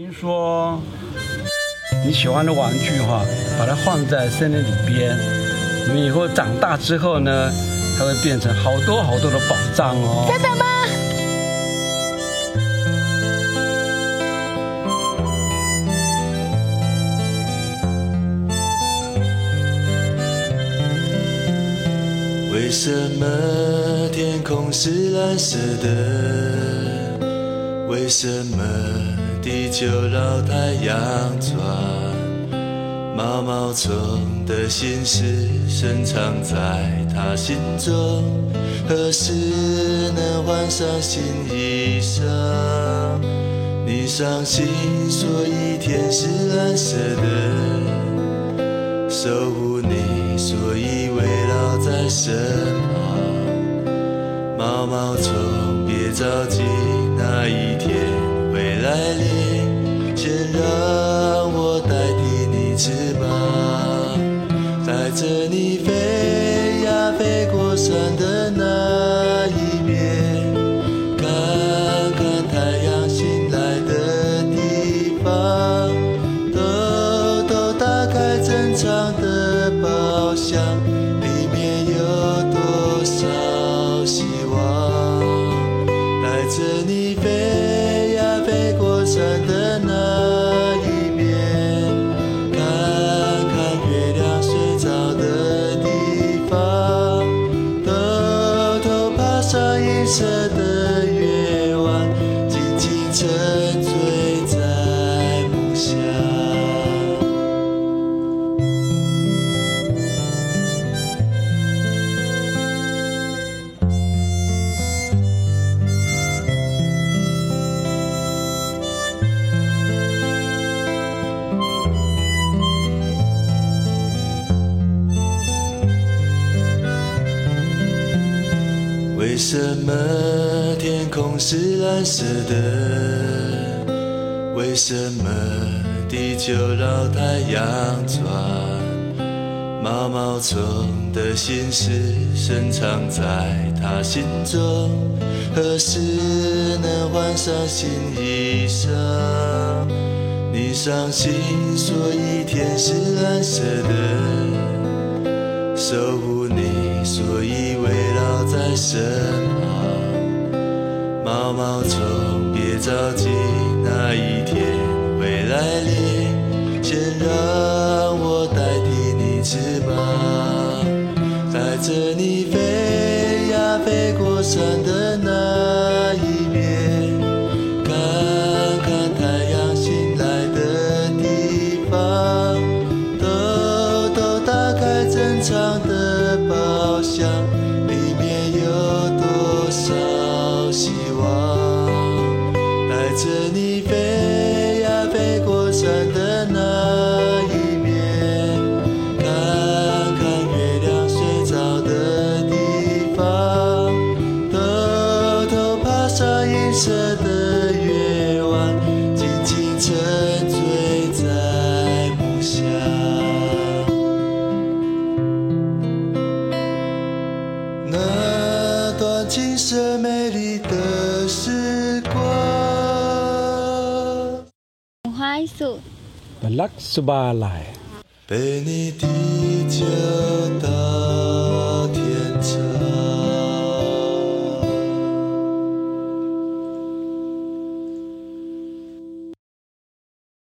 听说你喜欢的玩具哈，把它放在森林里边，你以后长大之后呢，它会变成好多好多的宝藏哦。真的吗？为什么天空是蓝色的？为什么地球绕太阳转？毛毛虫的心事深藏在它心中，何时能换上新衣裳？你伤心，所以天是蓝色的，守护你，所以围绕在身旁。毛毛虫，别着急。爱你，先让我代替你翅膀，带着你飞呀飞过山的那 Jesus. 为什么天空是蓝色的？为什么地球绕太阳转？毛毛虫的心事深藏在它心中，何时能换上新衣裳？你伤心，所以天是蓝色的，守护你，所以为身旁。毛毛虫，别着急，那一天会来临，先让我代替你翅膀，带着你飞呀飞过山的那色的月晚，静静沉醉在梦乡。那段青涩美丽的时光。花艺术。Balak Subalai。被你的脚踏。